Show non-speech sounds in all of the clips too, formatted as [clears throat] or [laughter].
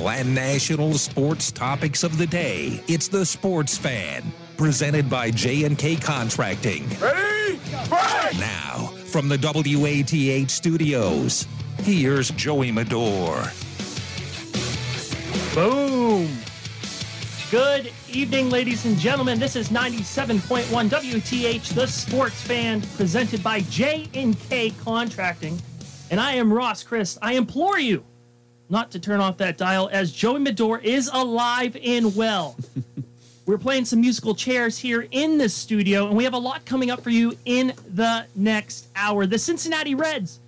regional and national sports topics of the day. It's the Sports Fan, presented by J&K Contracting. Ready? Break! Now, from the WATH studios, here's Joey Medor. Boom. Good evening, ladies and gentlemen. This is 97.1 WTH, the sports fan, presented by J&K Contracting. And I am Ross Christ. I implore you not to turn off that dial as Joey Medor is alive and well. [laughs] We're playing some musical chairs here in the studio, and we have a lot coming up for you in the next hour. The Cincinnati Reds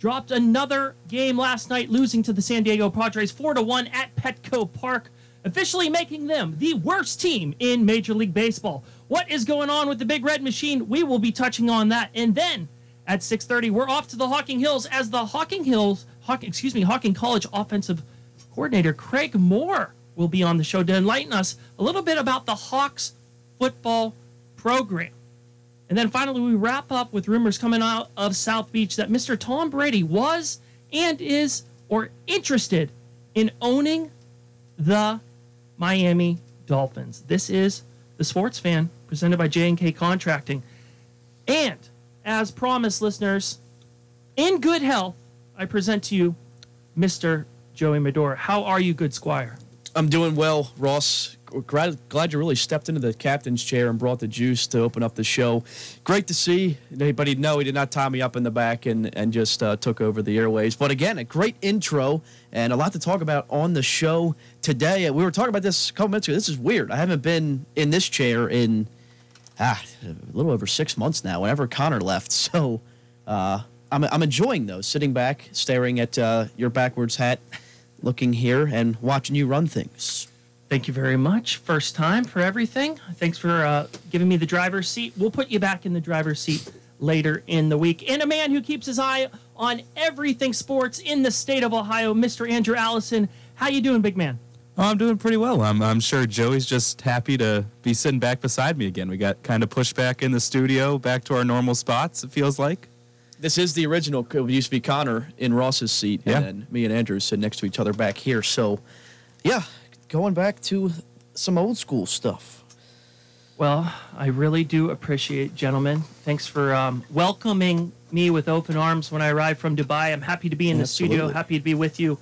dropped another game last night, losing to the San Diego Padres 4 to 1 at Petco Park officially making them the worst team in Major League Baseball. What is going on with the Big Red Machine? We will be touching on that. And then at 6:30, we're off to the Hocking Hills as the Hocking Hills, Hawk, excuse me, Hocking College offensive coordinator Craig Moore will be on the show to enlighten us a little bit about the Hawks football program. And then finally, we wrap up with rumors coming out of South Beach that Mr. Tom Brady was and is or interested in owning the Miami Dolphins. This is the Sports Fan presented by J&K Contracting. And as promised, listeners, in good health, I present to you Mr. Joey Medora. How are you, good squire? I'm doing well, Ross. Glad, glad you really stepped into the captain's chair and brought the juice to open up the show. Great to see. Anybody know he did not tie me up in the back and, and just uh, took over the airways. But again, a great intro and a lot to talk about on the show today. We were talking about this a couple minutes ago. This is weird. I haven't been in this chair in ah, a little over six months now, whenever Connor left. [laughs] So uh, I'm, I'm enjoying those, sitting back, staring at uh, your backwards hat, looking here, and watching you run things. Thank you very much. First time for everything. Thanks for uh, giving me the driver's seat. We'll put you back in the driver's seat later in the week. And a man who keeps his eye on everything sports in the state of Ohio, Mr. Andrew Allison. How you doing, big man? Oh, I'm doing pretty well. I'm, I'm sure Joey's just happy to be sitting back beside me again. We got kind of pushed back in the studio, back to our normal spots, it feels like. This is the original. It used to be Connor in Ross's seat, Yeah. and then me and Andrew sit next to each other back here. So, yeah, going back to some old school stuff. Well, I really do appreciate, gentlemen. Thanks for um, welcoming me with open arms when I arrived from Dubai. I'm happy to be in the studio, happy to be with you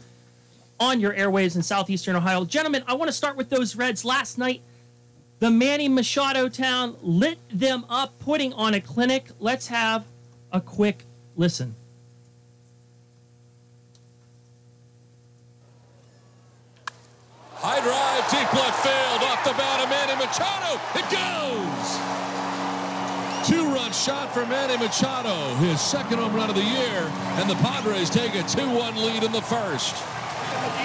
on your airways in southeastern Ohio. Gentlemen, I want to start with those Reds. Last night, the Manny Machado town lit them up, putting on a clinic. Let's have a quick listen. High drive, deep left field, off the bat of Manny Machado. It goes! Two-run shot for Manny Machado, his second home run of the year, and the Padres take a 2-1 lead in the first.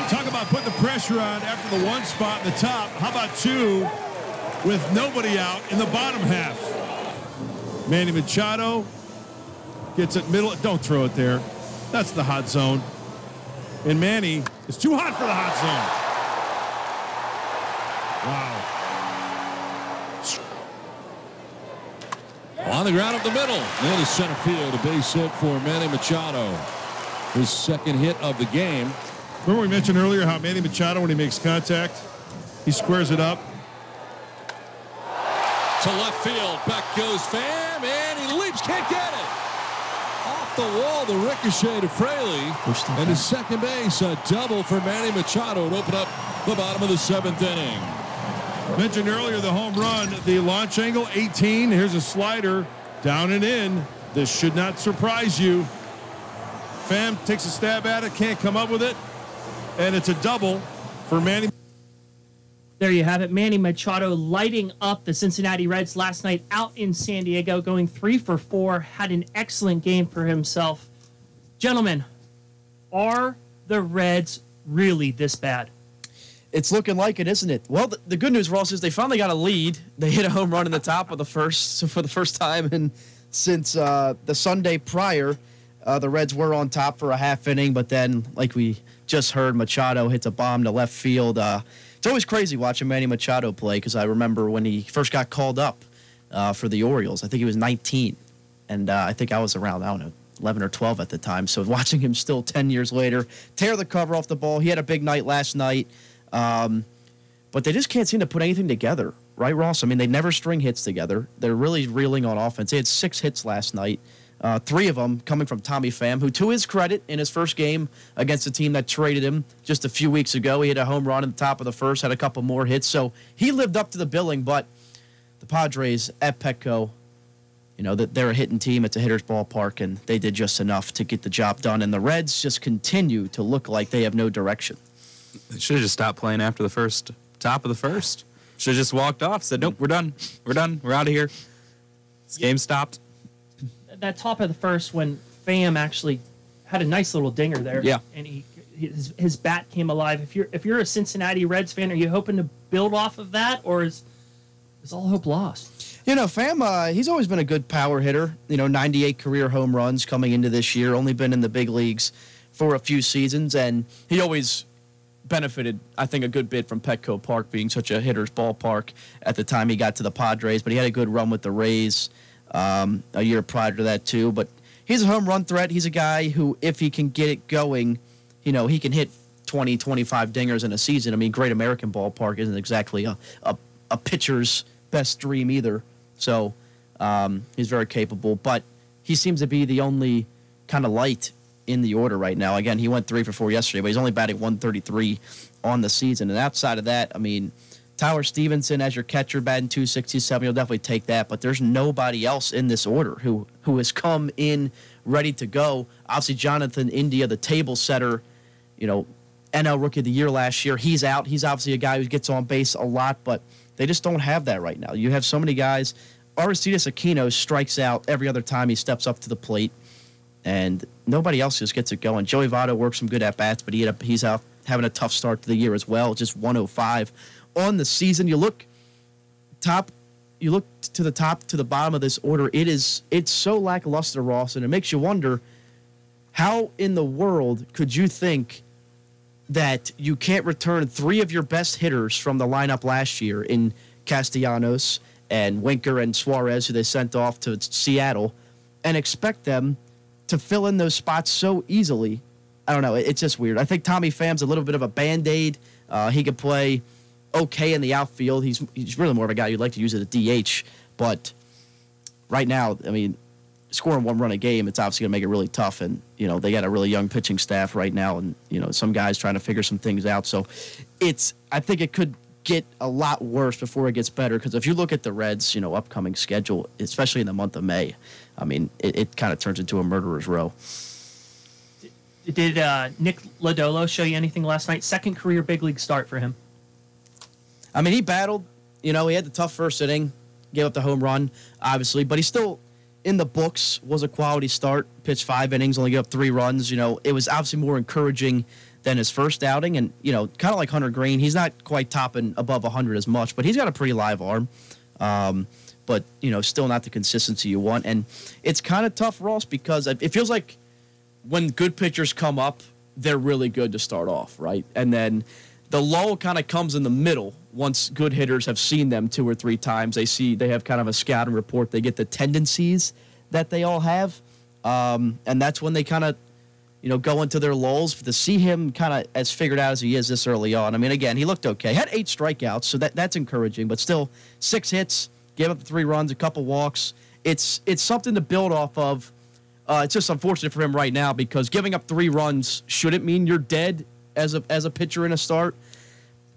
Talk about putting the pressure on after the one spot in the top. How about two with nobody out in the bottom half? Manny Machado gets it middle. Don't throw it there. That's the hot zone. And Manny is too hot for the hot zone. Wow. On the ground up the middle, into center field, a base hit for Manny Machado. His second hit of the game. Remember we mentioned earlier how Manny Machado, when he makes contact, he squares it up. To left field, back goes Pham, and he leaps, can't get it. Off the wall, the ricochet to Fraley. Pushed And his second base, a double for Manny Machado to open up the bottom of the seventh inning. Mentioned earlier the home run, the launch angle 18. Here's a slider down and in. This should not surprise you. Pham takes a stab at it, can't come up with it, and it's a double for Manny. There you have it. Manny Machado lighting up the Cincinnati Reds last night out in San Diego, going three for four, had an excellent game for himself. Gentlemen, are the Reds really this bad? It's looking like it, isn't it? Well, the, the good news, Ross, is they finally got a lead. They hit a home run in the top of the first, [laughs] for the first time in since uh, the Sunday prior. Uh, the Reds were on top for a half inning, but then, like we just heard, Machado hits a bomb to left field. Uh, it's always crazy watching Manny Machado play because I remember when he first got called up uh, for the Orioles. I think he was 19, and uh, I think I was around. I don't know, 11 or 12 at the time. So [laughs] watching him still 10 years later tear the cover off the ball. He had a big night last night, um, but they just can't seem to put anything together, right, Ross? I mean, they never string hits together. They're really reeling on offense. They had six hits last night. Uh, three of them coming from Tommy Pham, who, to his credit, in his first game against the team that traded him just a few weeks ago, he hit a home run in the top of the first, had a couple more hits. So he lived up to the billing, but the Padres at Petco, you know, that they're a hitting team. It's a hitter's ballpark, and they did just enough to get the job done. And the Reds just continue to look like they have no direction. They should have just stopped playing after the first top of the first. Should have just walked off. Said, "Nope, we're done. We're done. We're out of here." This game stopped. That top of the first when Pham actually had a nice little dinger there. Yeah. And he his, his bat came alive. If you're if you're a Cincinnati Reds fan, are you hoping to build off of that or is is all hope lost? You know, Pham, uh, he's always been a good power hitter. You know, 98 career home runs coming into this year. Only been in the big leagues for a few seasons, and he always benefited, I think, a good bit from Petco Park being such a hitter's ballpark at the time he got to the Padres. But he had a good run with the Rays um, a year prior to that too. But he's a home run threat. He's a guy who, if he can get it going, you know, he can hit 20, 25 dingers in a season. I mean, Great American Ballpark isn't exactly a, a, a pitcher's best dream either. So um, he's very capable, but he seems to be the only kind of light in the order right now. Again, he went three for four yesterday, but he's only batting 133 on the season. And outside of that, I mean, Tyler Stephenson as your catcher batting 267, you'll definitely take that. But there's nobody else in this order who who has come in ready to go. Obviously, Jonathan India, the table setter, you know, NL Rookie of the Year last year, he's out. He's obviously a guy who gets on base a lot, but they just don't have that right now. You have so many guys. Aristides Aquino strikes out every other time he steps up to the plate, and nobody else just gets it going. Joey Votto works some good at bats, but he a, he's out having a tough start to the year as well. Just 105 on the season. You look top, you look to the top to the bottom of this order. It is it's so lackluster, Ross, and it makes you wonder how in the world could you think that you can't return three of your best hitters from the lineup last year in Castellanos and Winker and Suarez, who they sent off to Seattle, and expect them to fill in those spots so easily? I don't know. It's just weird. I think Tommy Pham's a little bit of a band aid. Uh, he could play okay in the outfield. He's he's really more of a guy you'd like to use as a DH, but right now, I mean, scoring one run a game, it's obviously going to make it really tough. And you know they got a really young pitching staff right now, and you know some guys trying to figure some things out. So it's I think it could get a lot worse before it gets better. Because if you look at the Reds, you know upcoming schedule, especially in the month of May, I mean it, it kind of turns into a murderer's row. Did uh, Nick Lodolo show you anything last night? Second career big league start for him. I mean, he battled. You know, he had the tough first inning, gave up the home run, obviously, but he still, in the books, was a quality start. Pitched five innings, only gave up three runs. You know, it was obviously more encouraging than his first outing. And, you know, kind of like Hunter Greene, he's not quite topping above 100 as much, but he's got a pretty live arm. Um, but, you know, still not the consistency you want. And it's kind of tough, Ross, because it feels like when good pitchers come up, they're really good to start off, right? And then the lull kind of comes in the middle once good hitters have seen them two or three times. They see they have kind of a scouting report. They get the tendencies that they all have, um, and that's when they kind of, you know, go into their lulls. To see him kind of as figured out as he is this early on, I mean, again, he looked okay. Had eight strikeouts, so that that's encouraging. But still, six hits, gave up three runs, a couple walks. It's it's something to build off of. Uh, it's just unfortunate for him right now because giving up three runs shouldn't mean you're dead as a as a pitcher in a start.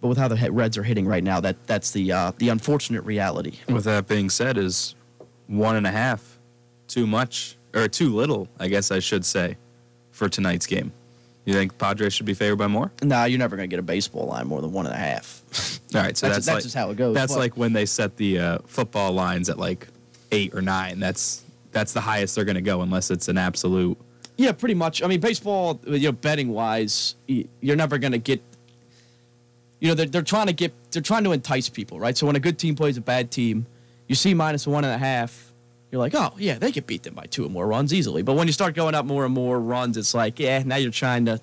But with how the Reds are hitting right now, that that's the uh, the unfortunate reality. With that being said, is one and a half too much or too little? I guess I should say for tonight's game. You think Padres should be favored by more? Nah, you're never going to get a baseball line more than one and a half. [laughs] All right, so That's- that's, that's just how it goes, That's but- like when they set the uh, football lines at like eight or nine. That's that's the highest they're going to go unless it's an absolute. Yeah, pretty much. I mean, baseball, you know, betting wise, you're never going to get. You know, they're, they're trying to get, they're trying to entice people, right? So when a good team plays a bad team, you see minus one and a half, you're like, oh, yeah, they could beat them by two or more runs easily. But when you start going up more and more runs, it's like, yeah, now you're trying to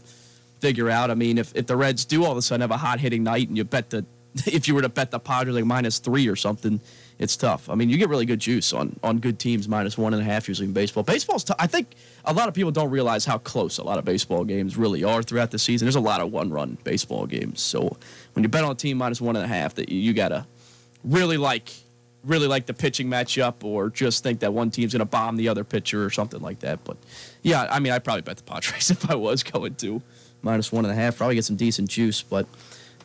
figure out. I mean, if, if the Reds do all of a sudden have a hot hitting night and you bet the [laughs] if you were to bet the Padres like minus three or something, it's tough. I mean, you get really good juice on on good teams minus one and a half usually in baseball. Baseball's tough. I think a lot of people don't realize how close a lot of baseball games really are throughout the season. There's a lot of one run baseball games. So when you bet on a team minus one and a half, that you, you gotta really like really like the pitching matchup or just think that one team's going to bomb the other pitcher or something like that. But yeah, I mean, I'd probably bet the Padres [laughs] if I was going to minus one and a half. Probably get some decent juice, but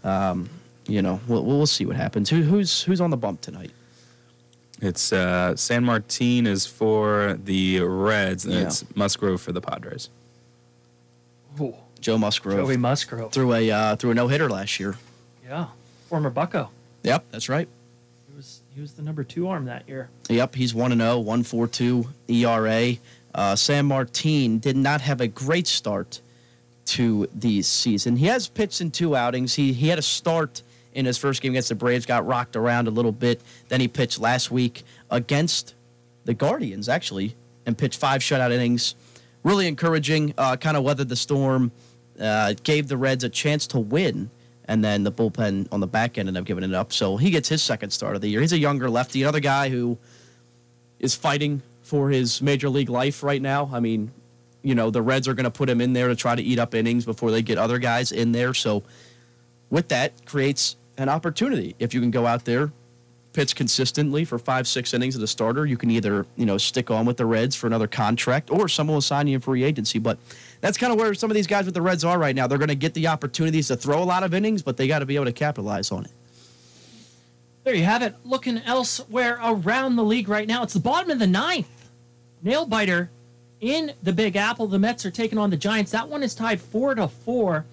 um, you know, we'll, we'll see what happens. Who, who's who's on the bump tonight? It's uh, Sanmartin is for the Reds, and Yeah. it's Musgrove for the Padres. Ooh, Joe Musgrove Joey Musgrove. threw a uh, threw a no hitter last year. Yeah, former Bucco. Yep, that's right. He was he was the number two arm that year. Yep, he's 1 0, 142 ERA. Uh, Sanmartin did not have a great start to the season. He has pitched in two outings. He, he had a start in his first game against the Braves, got rocked around a little bit. Then he pitched last week against the Guardians, actually, and pitched five shutout innings. Really encouraging, uh, kind of weathered the storm, uh, gave the Reds a chance to win. And then the bullpen on the back end ended up giving it up. So he gets his second start of the year. He's a younger lefty, another guy who is fighting for his major league life right now. I mean, you know, the Reds are going to put him in there to try to eat up innings before they get other guys in there. So, with that, creates an opportunity. If you can go out there, pitch consistently for five, six innings as a starter, you can either, you know, stick on with the Reds for another contract or someone will sign you in free agency. But that's kind of where some of these guys with the Reds are right now. They're going to get the opportunities to throw a lot of innings, but they got to be able to capitalize on it. There you have it. Looking elsewhere around the league right now, it's the bottom of the ninth. Nail biter in the Big Apple. The Mets are taking on the Giants. That one is tied four to four.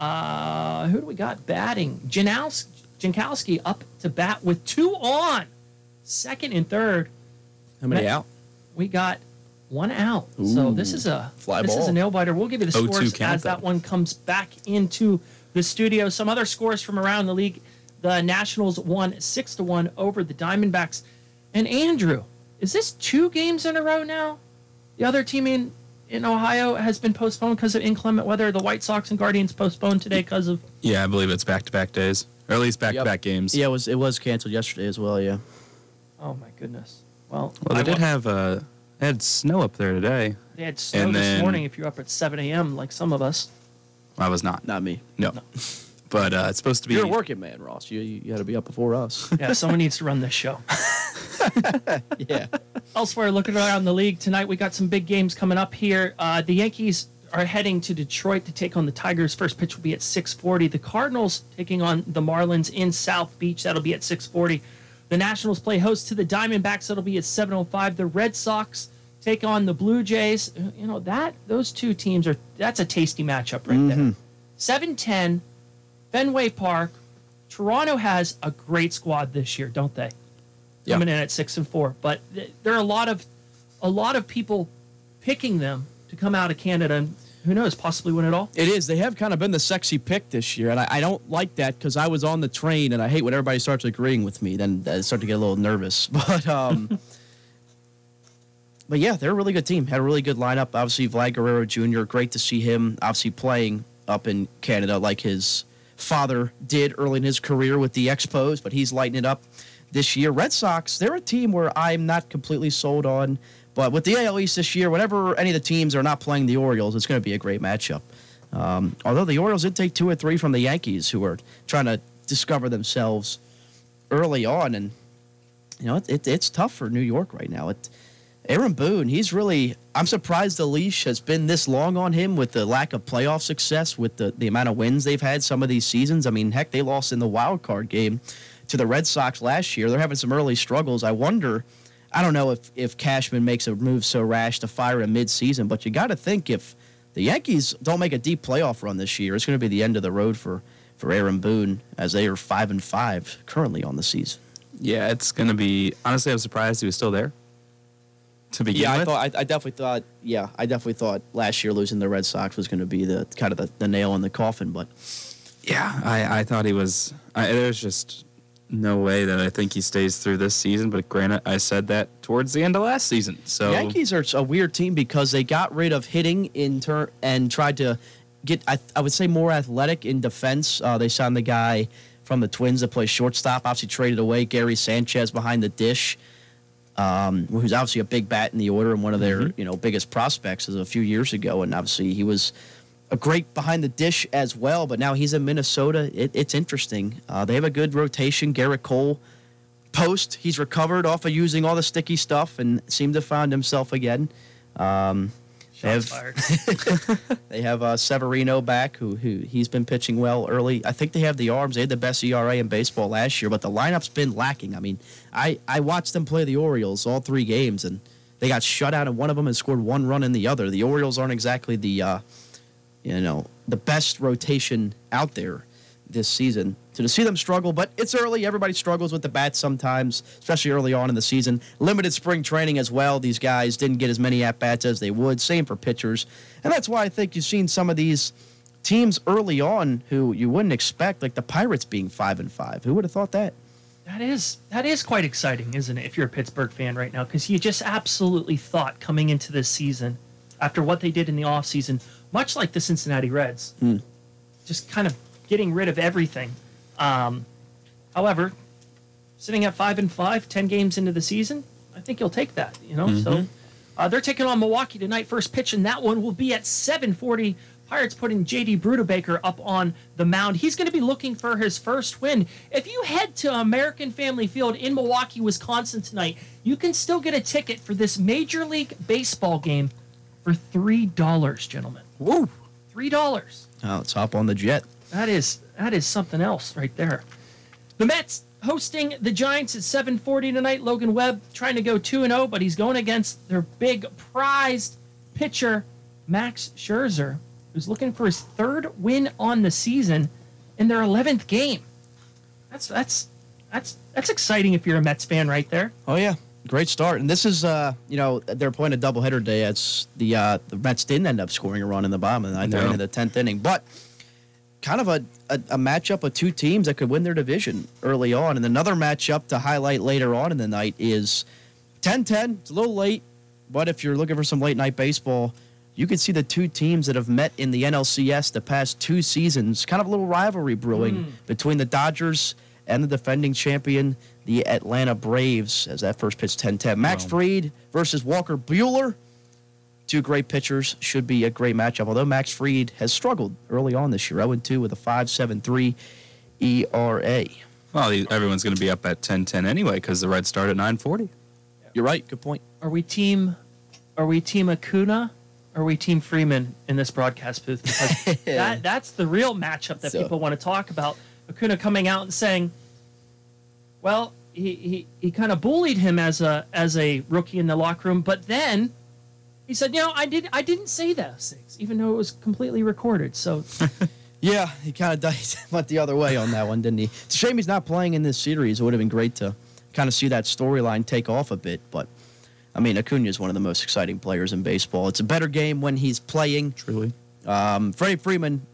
Uh, who do we got batting? Jankowski up to bat with two on. Second and third, How many out? we got one out. so this is a fly this is a nail biter. We'll give you the scores as that one comes back into the studio. Some other scores from around the league. The Nationals won six to one over the Diamondbacks. And Andrew, is this two games in a row now? The other team in in Ohio has been postponed because of inclement weather. The White Sox and Guardians postponed today because of Yeah, I believe it's back to back days, or at least back to back games. Yeah, it was it was canceled yesterday as well. Yeah. oh my goodness. Well, Well, they I did wa- have uh, they had snow up there today. they had snow and this then- morning. If you're up at 7 a.m. like some of us. I was not. Not me. No, but uh, it's supposed to be. You're a working man, Ross. You you, you got to be up before us. [laughs] Yeah, someone needs to run this show. [laughs] yeah. Elsewhere, looking around the league tonight, we got some big games coming up here. Uh, the Yankees are heading to Detroit to take on the Tigers. First pitch will be at 6:40. The Cardinals taking on the Marlins in South Beach. That'll be at 6:40. The Nationals play host to the Diamondbacks. That'll be at 7:05. The Red Sox take on the Blue Jays. You know that those two teams are that's a tasty matchup right there. 7:10, Fenway Park. Toronto has a great squad this year, don't they? Yeah. coming in at six and four. But th- there are a lot of a lot of people picking them to come out of Canada and who knows, possibly win it all. It is. They have kind of been the sexy pick this year, and I, I don't like that because I was on the train, and I hate when everybody starts agreeing with me. Then I start to get a little nervous. [laughs] But um, [laughs] but yeah, they're a really good team. Had a really good lineup. Obviously, Vlad Guerrero Jr. Great to see him. Obviously, playing up in Canada like his father did early in his career with the Expos, but he's lighting it up this year. Red Sox, they're a team where I'm not completely sold on, but with the AL East this year, whenever any of the teams are not playing the Orioles, it's going to be a great matchup. Um, although the Orioles did take two or three from the Yankees, who are trying to discover themselves early on, and you know it, it, it's tough for New York right now. It, Aaron Boone, he's really. I'm surprised the leash has been this long on him with the lack of playoff success, with the, the amount of wins they've had some of these seasons. I mean, heck, they lost in the wild card game to the Red Sox last year. They're having some early struggles. I wonder. I don't know if if Cashman makes a move so rash to fire him mid-season, but you got to think if the Yankees don't make a deep playoff run this year, it's going to be the end of the road for for Aaron Boone as they are five and five currently on the season. Yeah, it's gonna be. Honestly, I'm surprised he was still there. To begin Yeah, I with. thought I, I definitely thought yeah, I definitely thought last year losing the Red Sox was going to be the kind of the, the nail in the coffin, but Yeah, I, I thought he was. I, there's just no way that I think he stays through this season. But granted, I said that towards the end of last season. So The Yankees are a weird team because they got rid of hitting in turn and tried to get I, I would say more athletic in defense. Uh, they signed the guy from the Twins that plays shortstop. Obviously traded away Gary Sanchez behind the dish, um, who's obviously a big bat in the order and one of their you know biggest prospects as a few years ago. And obviously he was a great behind the dish as well. But now he's in Minnesota. It, it's interesting. Uh, they have a good rotation. Gerrit Cole post. He's recovered off of using all the sticky stuff and seemed to find himself again. Um, they have, [laughs] they have uh, Severino back, who who he's been pitching well early. I think they have the arms. They had the best ERA in baseball last year, but the lineup's been lacking. I mean, I I watched them play the Orioles all three games, and they got shut out in one of them and scored one run in the other. The Orioles aren't exactly the uh, you know the best rotation out there this season. So to see them struggle, but it's early. Everybody struggles with the bats sometimes, especially early on in the season. Limited spring training as well. These guys didn't get as many at bats as they would. Same for pitchers, and that's why I think you've seen some of these teams early on who you wouldn't expect, like the Pirates being five and five. Who would have thought that? That is that is quite exciting, isn't it? If you're a Pittsburgh fan right now, because you just absolutely thought coming into this season, after what they did in the offseason, much like the Cincinnati Reds, hmm. just kind of getting rid of everything. Um, however, sitting at five and five, 10 games into the season, I think you'll take that. You know, so uh, they're taking on Milwaukee tonight. First pitch, and that one will be at 7:40. Pirates putting JT Brubaker up on the mound. He's going to be looking for his first win. If you head to American Family Field in Milwaukee, Wisconsin tonight, you can still get a ticket for this Major League Baseball game for three dollars, gentlemen. Woo! Three dollars. Oh, let's hop on the jet. That is that is something else right there. The Mets hosting the Giants at 7:40 tonight. Logan Webb trying to go 2 and 0, but he's going against their big prized pitcher Max Scherzer, who's looking for his third win on the season in their 11th game. That's that's that's that's exciting if you're a Mets fan right there. Oh yeah, great start. And this is, uh, you know, they're playing a doubleheader day. It's the uh, the Mets didn't end up scoring a run in the bottom of the ninth, No. into the tenth inning, but kind of a, a a matchup of two teams that could win their division early on. And another matchup to highlight later on in the night is 10-10. It's a little late, but if you're looking for some late night baseball. You can see the two teams that have met in the NLCS the past two seasons, kind of a little rivalry brewing hmm. between the Dodgers and the defending champion, the Atlanta Braves, as that first pitch 10 10. Max Fried versus Walker Buehler. Two great pitchers. Should be a great matchup. Although Max Fried has struggled early on this year 0 2 with a 5.73 ERA. Well, everyone's going to be up at 10-10 anyway because the Reds start at 9:40. You're right. Good point. Are we team are we team Acuna? Are we team Freeman in this broadcast booth? Because [laughs] that that's the real matchup that So- people want to talk about. Acuna coming out and saying, Well, he, he, he kind of bullied him as a as a rookie in the locker room, but then he said, you know, I did I didn't say those things, even though it was completely recorded. So [laughs] Yeah, he kind of [laughs] went the other way on that one, didn't he? It's a shame he's not playing in this series. It would have been great to kind of see that storyline take off a bit. But, I mean, Acuna is one of the most exciting players in baseball. It's a better game when he's playing. Truly. Um, Freddie Freeman,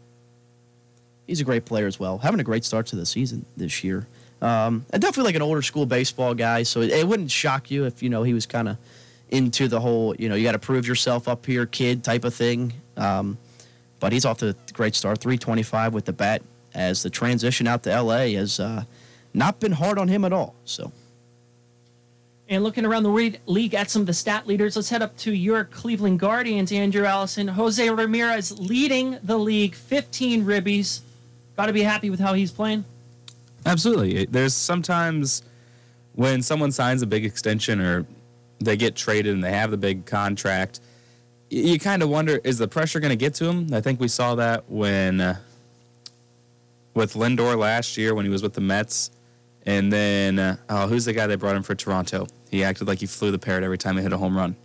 he's a great player as well. Having a great start to the season this year. Um, and definitely like an older school baseball guy, so it, it wouldn't shock you if you know he was kind of into the whole you know you got to prove yourself up here, kid type of thing. Um, but he's off to a great start, 325 with the bat as the transition out to LA has uh, not been hard on him at all. So And looking around the league at some of the stat leaders, let's head up to your Cleveland Guardians, Andrew Allison. Jose Ramirez leading the league, 15 ribbies. Got to be happy with how he's playing. Absolutely. There's sometimes when someone signs a big extension or they get traded and they have the big contract, you kind of wonder is the pressure going to get to him? I think we saw that when uh, with Lindor last year when he was with the Mets. And then, uh, oh, who's the guy they brought in for Toronto? He acted like he flew the parrot every time he hit a home run.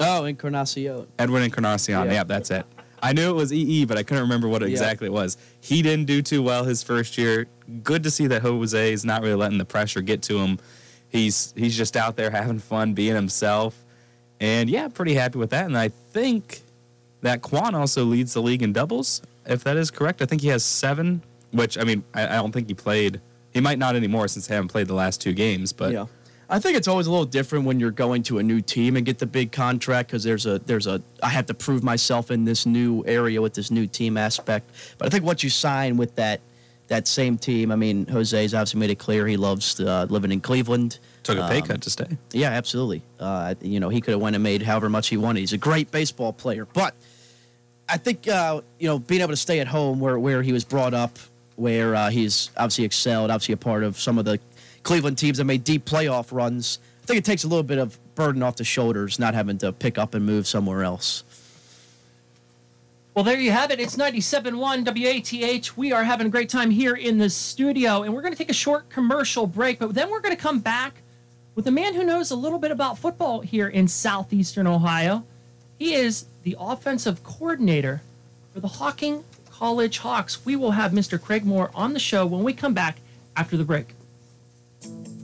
oh, Encarnacion. Edwin Encarnacion. Yeah. Yeah, that's it. I knew it was EE, but I couldn't remember what Yeah. exactly it was. He didn't do too well his first year. Good to see that Jose is not really letting the pressure get to him. He's he's just out there having fun, being himself, and yeah, pretty happy with that. And I think that Kwan also leads the league in doubles, if that is correct. I think he has seven. Which I mean, I, I don't think he played. He might not anymore since they haven't played the last two games. But yeah. I think it's always a little different when you're going to a new team and get the big contract because there's a there's a I have to prove myself in this new area with this new team aspect. But I think once you sign with that that same team. I mean, Jose's obviously made it clear he loves uh, living in Cleveland. Took a pay Um, cut to stay. Yeah, absolutely. Uh, you know, he could have went and made however much he wanted. He's a great baseball player, but I think uh, you know being able to stay at home where where he was brought up, where uh, he's obviously excelled, obviously a part of some of the Cleveland teams that made deep playoff runs. I think it takes a little bit of burden off the shoulders, not having to pick up and move somewhere else. Well, there you have it. It's 97.1 WATH. We are having a great time here in the studio, and we're going to take a short commercial break, but then we're going to come back with a man who knows a little bit about football here in southeastern Ohio. He is the offensive coordinator for the Hocking College Hawks. We will have Mr. Craig Moore on the show when we come back after the break.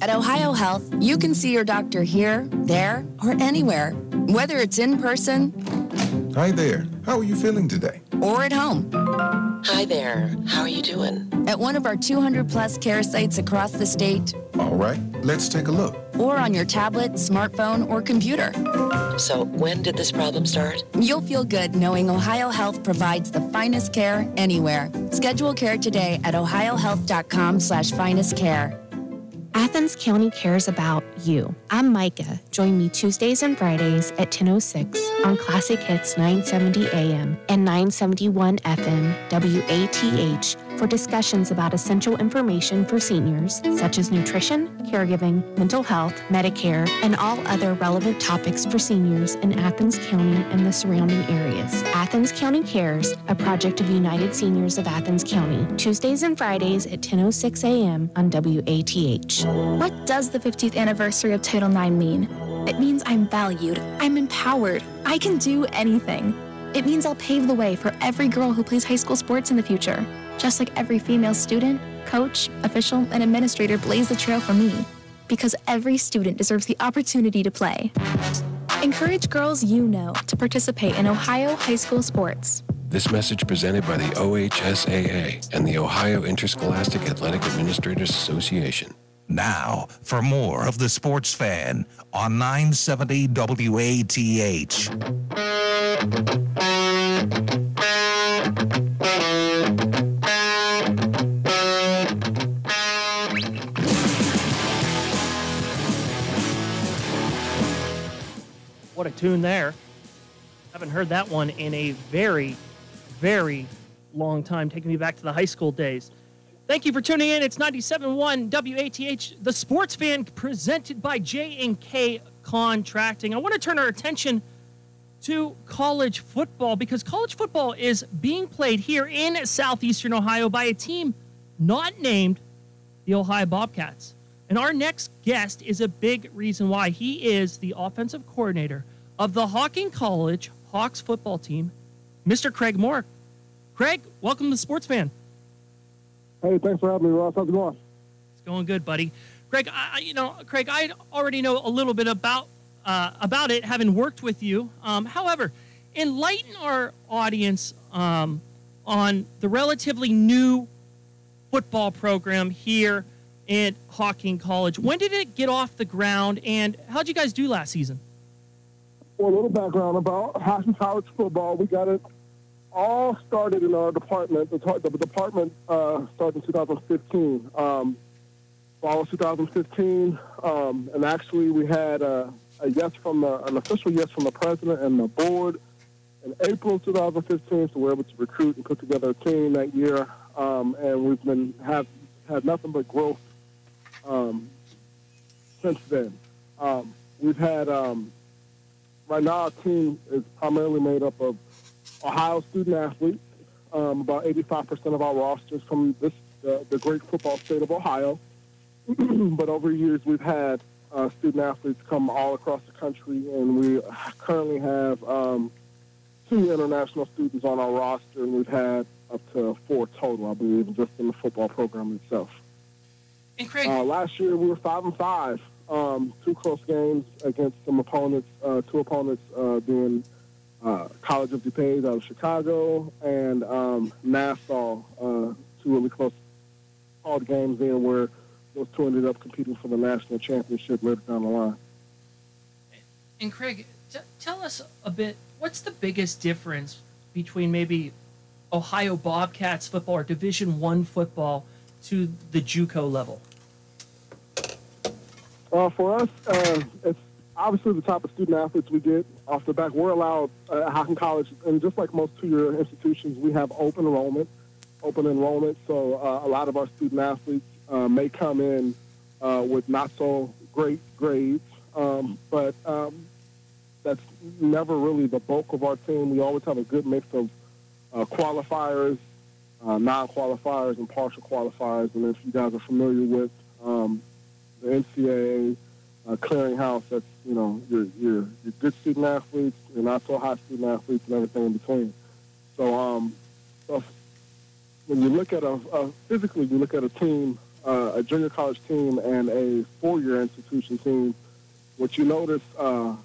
At Ohio Health, you can see your doctor here, there, or anywhere, whether it's in person Hi there. How are you feeling today? or at home. Hi there. How are you doing? At one of our 200 plus care sites across the state, All right, let's take a look. or on your tablet, smartphone, or computer. So, when did this problem start? You'll feel good knowing Ohio Health provides the finest care anywhere. Schedule care today at ohiohealth.com slash finest care. Athens County cares about you. I'm Micah. Join me Tuesdays and Fridays at 10:06 on Classic Hits 970 AM and 971 FM WATH for discussions about essential information for seniors such as nutrition, caregiving, mental health, Medicare, and all other relevant topics for seniors in Athens County and the surrounding areas. Athens County Cares, a project of United Seniors of Athens County, Tuesdays and Fridays at 10:06 a.m. on WATH. What does the 50th anniversary of Title IX mean? It means I'm valued, I'm empowered, I can do anything. It means I'll pave the way for every girl who plays high school sports in the future, just like every female student, coach, official, and administrator blazed the trail for me. Because every student deserves the opportunity to play. Encourage girls you know to participate in Ohio high school sports. This message presented by the OHSAA and the Ohio Interscholastic Athletic Administrators Association. Now, for more of the Sports Fan on 970 WATH. Tune there. Haven't heard that one in a very, very long time, taking me back to the high school days. Thank you for tuning in. It's 97.1 WATH, the sports fan presented by J&K Contracting. I want to turn our attention to college football because college football is being played here in southeastern Ohio by a team not named the Ohio Bobcats. And our next guest is a big reason why. He is the offensive coordinator of the Hocking College Hawks football team, Mr. Craig Moore. Craig, welcome to Sports Fan. Hey, thanks for having me, Ross. How's it going? It's going good, buddy. Craig, I, I- you know, Craig, I already know a little bit about uh, about it, having worked with you. Um, however, enlighten our audience um, on the relatively new football program here at Hocking College. When did it get off the ground, and how did you guys do last season? Well, a little background about Hocking College football. We got it all started in our department. The, the department uh, started in 2015. Um, fall of 2015, um, and actually we had uh, a yes from the, an official yes from the president and the board in April of 2015. So we were able to recruit and put together a team that year, um, and we've been have had nothing but growth um, since then. Um, we've had um, right now our team is primarily made up of Ohio student athletes. Um, about 85% of our rosters from this uh, the great football state of Ohio. [clears throat] but over the years, we've had uh, student athletes come all across the country, and we currently have um, two international students on our roster, and we've had up to four total, I believe, just in the football program itself. And Craig, uh, last year we were five and five. Um, two close games against some opponents. Uh, two opponents uh, being uh, College of DuPage out of Chicago and um, Nassau. Uh, two really close hard games there where those two ended up competing for the national championship later down the line. And Craig, t- tell us a bit. What's the biggest difference between maybe Ohio Bobcats football or Division One football to the JUCO level? Uh, for us, uh, it's obviously the type of student athletes we get off the back. We're allowed uh, at Hocking College, and just like most two-year institutions, we have open enrollment. Open enrollment, so uh, a lot of our student athletes uh, may come in uh, with not so great grades, um, but um, that's never really the bulk of our team. We always have a good mix of uh, qualifiers, uh, non-qualifiers, and partial qualifiers. And if you guys are familiar with um, the NCAA uh, clearinghouse, that's you know your your your good student athletes, your not so high student athletes, and everything in between. So, um, so when you look at a, a physically, you look at a team, uh, a junior college team, and a four-year institution team. What you notice uh,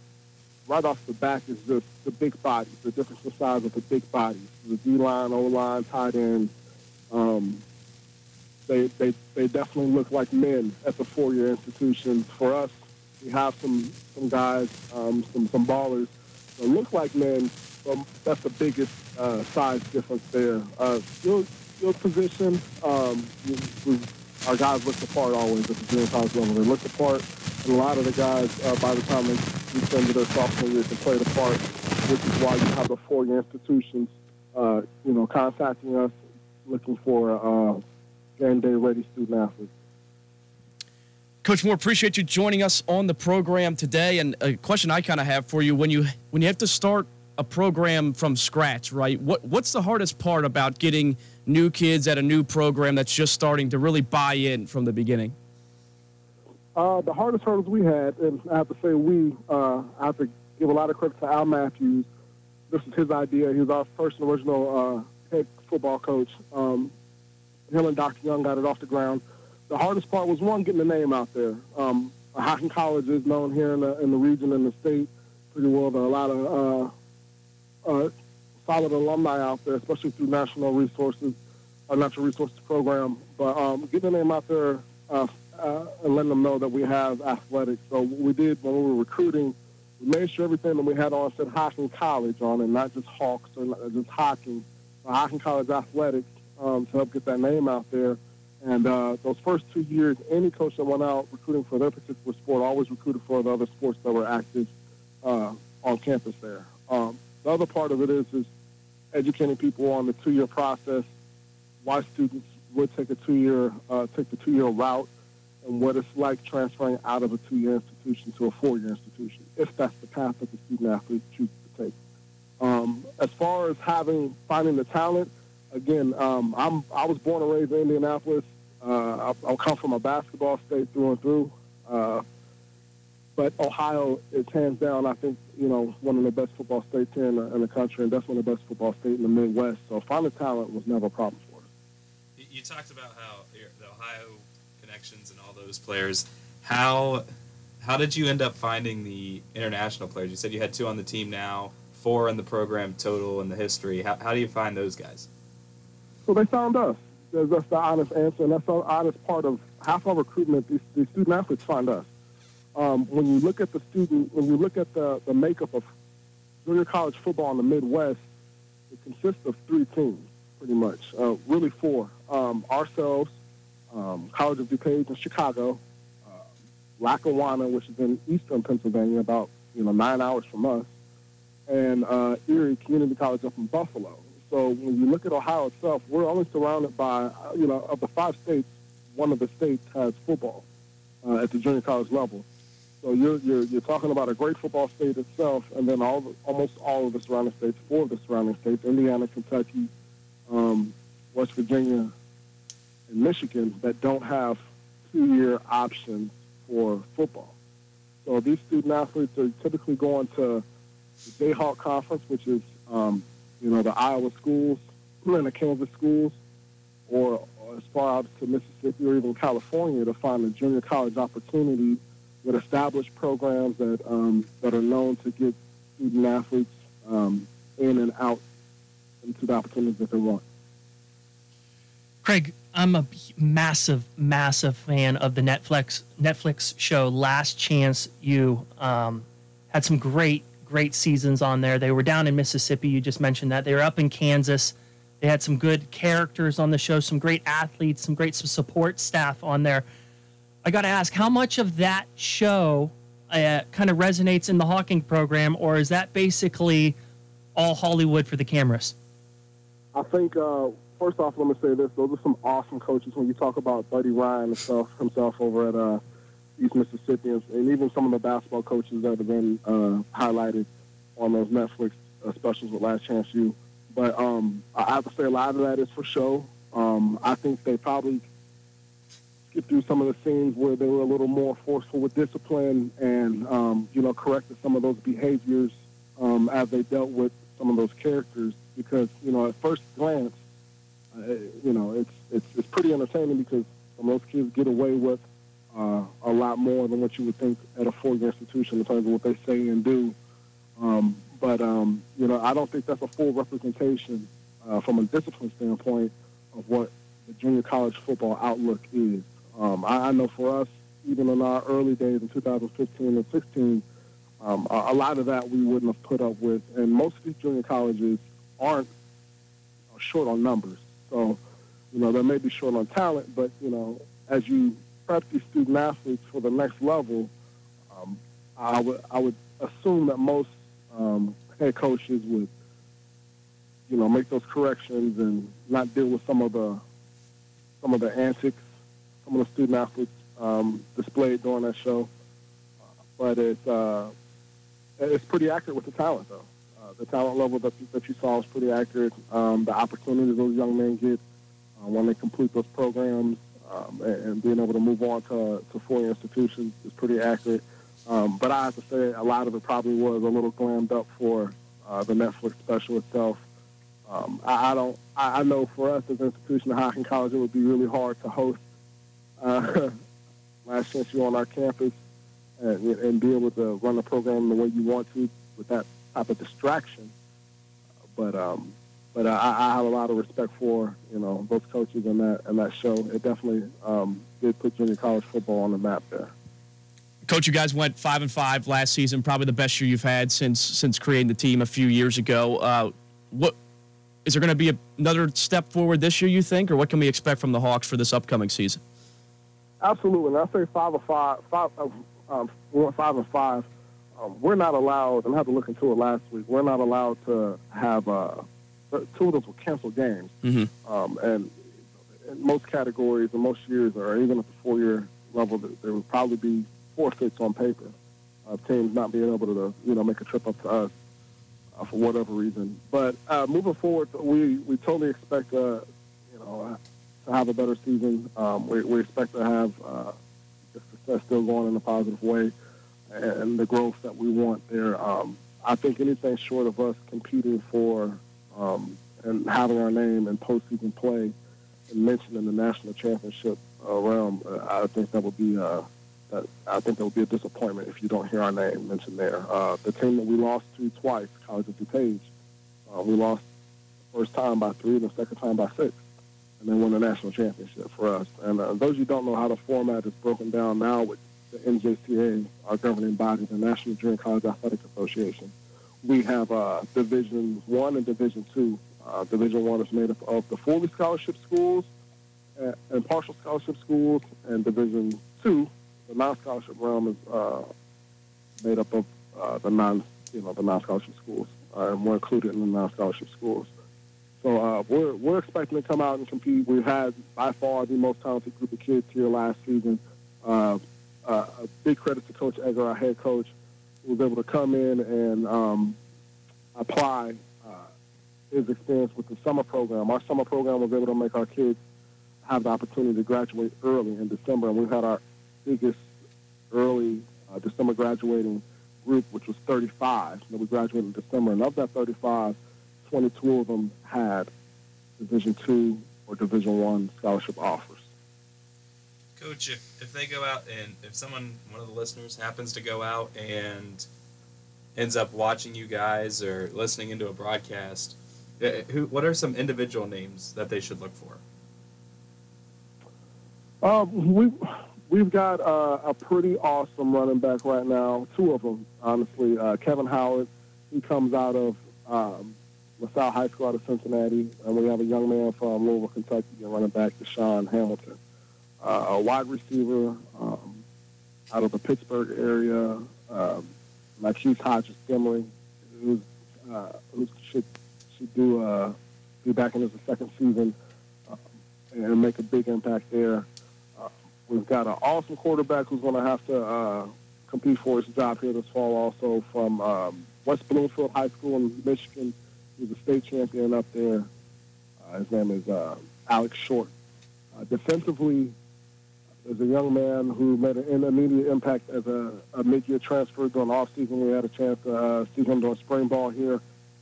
right off the back is the, the big bodies, the difference in size of the big bodies, the D line, O line, tight end. Um, they, they, they definitely look like men at the four-year institution. For us, we have some, some guys, um, some, some ballers that look like men, but that's the biggest uh, size difference there. Uh, skill, skill position, um, we, we, our guys look the part always at the junior college level. They look the part, and a lot of the guys, uh, by the time they reach into their sophomore year, can play the part, which is why you have the four-year institutions, uh, you know, contacting us, looking for game day ready student athletes. Coach Moore, appreciate you joining us on the program today. And a question I kind of have for you: when you when you have to start a program from scratch, right? What what's the hardest part about getting new kids at a new program that's just starting to really buy in from the beginning? Uh, the hardest hurdles we had, and I have to say we, uh, I have to give a lot of credit to Al Matthews. This is his idea. He was our first and original uh, head football coach. Um, him and Dr. Young got it off the ground. The hardest part was one getting the name out there. Um, Hocking College is known here in the, in the region and the state pretty well. There are a lot of uh, uh, solid alumni out there, especially through national resources, our natural resources program. But um, getting the name out there uh, uh, and letting them know that we have athletics. So what we did when we were recruiting, we made sure everything that we had on said Hocking College on it, not just Hawks or not just Hocking. Hocking College athletics um, to help get that name out there. And uh, those first two years, any coach that went out recruiting for their particular sport always recruited for the other sports that were active uh, on campus there. Um, the other part of it is is educating people on the two-year process, why students would take a two-year uh, take the two-year route, and what it's like transferring out of a two-year institution to a four-year institution, if that's the path that the student athlete chooses to take. Um, as far as having finding the talent, again, um, I'm I was born and raised in Indianapolis. Uh, I, I come from a basketball state through and through. Uh, but Ohio is hands down, I think, you know, one of the best football states in the, in the country, and of the best football state in the Midwest. So finding talent was never a problem for us. You talked about how the Ohio connections and all those players. How how did you end up finding the international players? You said you had two on the team now, four in the program total in the history. How, how do you find those guys? So they found us. That's the honest answer, and that's the honest part of half our recruitment. These, these student athletes find us. Um, when you look at the student, when you look at the, the makeup of junior college football in the Midwest, it consists of three teams, pretty much. Uh, really four. Um, ourselves, um, College of DuPage in Chicago, uh, Lackawanna, which is in eastern Pennsylvania, about you know nine hours from us, and uh, Erie Community College up in Buffalo. So when you look at Ohio itself, we're only surrounded by, you know, of the five states, one of the states has football uh, at the junior college level. So you're, you're, you're talking about a great football state itself, and then all the, almost all of the surrounding states, four of the surrounding states, Indiana, Kentucky, um, West Virginia, and Michigan, that don't have two-year options for football. So these student athletes are typically going to the Jayhawk Conference, which is um, you know, the Iowa schools, the Kansas schools, or, or as far out to Mississippi or even California to find a junior college opportunity with established programs that um, that are known to get student athletes um, in and out into the opportunities that they want. Craig, I'm a massive, massive fan of the Netflix Netflix show Last Chance U. Um, had some great, great seasons on there. They were down in Mississippi. You just mentioned that. They were up in Kansas. They had some good characters on the show, some great athletes, some great support staff on there. I got to ask, how much of that show uh, kind of resonates in the Hocking program, or is that basically all Hollywood for the cameras? I think uh, first off, let me say this: those are some awesome coaches. When you talk about Buddy Ryan himself, himself over at uh, East Mississippians, and even some of the basketball coaches that have been uh, highlighted on those Netflix uh, specials with Last Chance U. But um, I have to say, a lot of that is for show. Um, I think they probably skipped through some of the scenes where they were a little more forceful with discipline and um, you know corrected some of those behaviors um, as they dealt with some of those characters. Because you know, at first glance, uh, you know, it's, it's it's pretty entertaining because those kids get away with uh, a lot more than what you would think at a four-year institution in terms of what they say and do. Um, but um, you know, I don't think that's a full representation uh, from a discipline standpoint of what the junior college football outlook is. Um, I, I, know for us, even in our early days in 2015 and 16, um, a, a, lot of that we wouldn't have put up with, and most of these junior colleges aren't short on numbers. So, you know, they may be short on talent, but, you know, as you prep these student athletes for the next level, um, I would I would assume that most um, head coaches would, you know, make those corrections and not deal with some of the some of the antics some of the student athletes um, displayed during that show. but it's uh, it's pretty accurate with the talent, though. Uh, the talent level that, that you saw is pretty accurate. Um, the opportunities those young men get uh, when they complete those programs um, and, and, being able to move on to, to four institutions is pretty accurate. Um, but I have to say, a lot of it probably was a little glammed up for uh, the Netflix special itself. Um, I, I, don't. I, I, know for us as an institution of Hocking College, it would be really hard to host uh, [laughs] Last Chance U on our campus and, and be able to run the program the way you want to with that type of distraction. But um, but I, I have a lot of respect for you know those coaches and that and that show. It definitely um, did put junior college football on the map there. Coach, you guys went five and five last season, probably the best year you've had since since creating the team a few years ago. Uh, what is there going to be a, another step forward this year? You think, or what can we expect from the Hawks for this upcoming season? Absolutely. And I say five or five, five, um, five and five. Um, we're not allowed, and I had to look into it last week. We're not allowed to have uh, two of those were canceled games, mm-hmm. um, and in most categories and most years, or even at the four-year level, there would probably be forfeits on paper. Uh, teams not being able to, you know, make a trip up to us uh, for whatever reason. But uh, moving forward, we we totally expect, uh, you know, to have a better season. Um, we, we, expect to have uh, the success still going in a positive way and the growth that we want there. Um, I think anything short of us competing for um, and having our name in postseason play and mentioned in the national championship uh, realm, uh, I think that would be uh, that I think that would be a disappointment if you don't hear our name mentioned there. Uh, the team that we lost to twice, College of DuPage, uh, we lost first time by three the second time by six and then won the national championship for us. And uh, those who don't know how the format is broken down now with the NJCA, our governing body, the National Junior College Athletic Association, we have uh, Division One and Division Two. Uh, Division One is made up of the fully scholarship schools and, and partial scholarship schools, and Division Two, the non-scholarship realm, is uh, made up of uh, the non, you know, the non-scholarship schools, uh, and we're included in the non-scholarship schools. So uh, we're we're expecting to come out and compete. We've had by far the most talented group of kids here last season. Uh, uh, a big credit to Coach Edgar, our head coach, who was able to come in and um, apply uh, his experience with the summer program. Our summer program was able to make our kids have the opportunity to graduate early in December, and we had our biggest early uh, December graduating group, which was 35. And we graduated in December, and of that 35 22 of them had Division two or Division one scholarship offers. Coach, if, if they go out and if someone, one of the listeners, happens to go out and ends up watching you guys or listening into a broadcast, uh, who what are some individual names that they should look for? Um, we we've got uh, a pretty awesome running back right now. Two of them, honestly. Uh, Kevin Howard, he comes out of um, LaSalle High School out of Cincinnati, and we have a young man from Louisville, Kentucky, running back Deshaun Hamilton. Uh, a wide receiver um, out of the Pittsburgh area, um, Marquise Hodges Gimley, who's uh, who should should do uh, be back in his second season uh, and make a big impact there. Uh, we've got an awesome quarterback who's going to have to uh, compete for his job here this fall, also from um, West Bloomfield High School in Michigan. He's a state champion up there. Uh, his name is uh, Alex Short. Uh, defensively, there's a young man who made an immediate impact as a, a mid-year transfer during the offseason. We had a chance to uh, see him during spring ball here.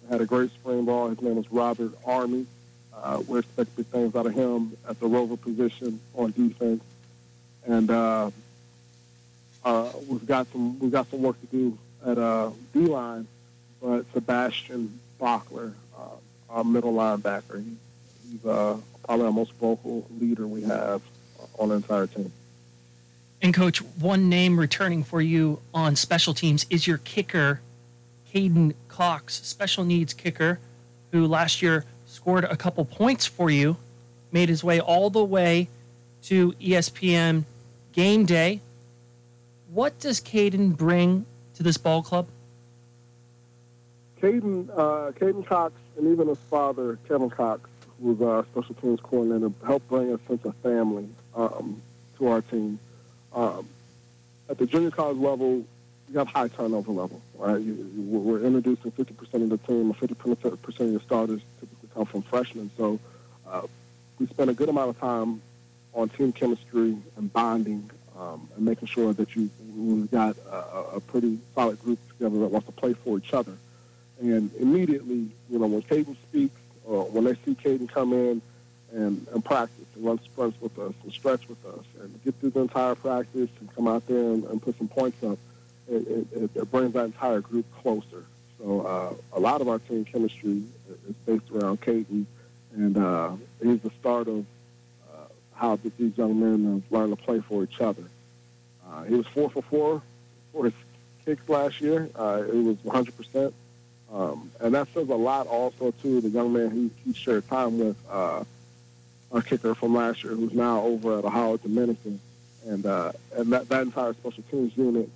Had a great spring ball. His name is Robert Army. Uh, we're expecting big things out of him at the rover position on defense. And uh, uh, we've got some we've got some work to do at uh, D line, but Sebastian Bachler, uh, our middle linebacker, he's uh, probably our most vocal leader we have on the entire team. And coach, one name returning for you on special teams is your kicker, Caden Cox, special needs kicker, who last year scored a couple points for you, made his way all the way to ESPN game day. What does Caden bring to this ball club? Caden, uh, Caden Cox, and even his father, Kevin Cox, who was our special teams coordinator, helped bring a sense of family um, to our team. Um, at the junior college level, you have high turnover level, right? You, you, we're introducing 50% of the team, or 50% of your starters typically come from freshmen. So uh, we spend a good amount of time on team chemistry and bonding um, and making sure that you we've got a, a pretty solid group together that wants to play for each other. And immediately, you know, when Caden speaks or when they see Caden come in and, and practice and run sprints with us and stretch with us and get through the entire practice and come out there and, and put some points up, it, it, it, brings that entire group closer. So uh, a lot of our team chemistry is based around Caden, and uh, he's the start of uh, how these young men have learned to play for each other. Uh, he was four for four for his kicks last year. Uh, it was 100 percent. Um, and that says a lot also to the young man he, he shared time with, uh, our kicker from last year, who's now over at Ohio Dominican. And, uh, and that, that entire special teams unit,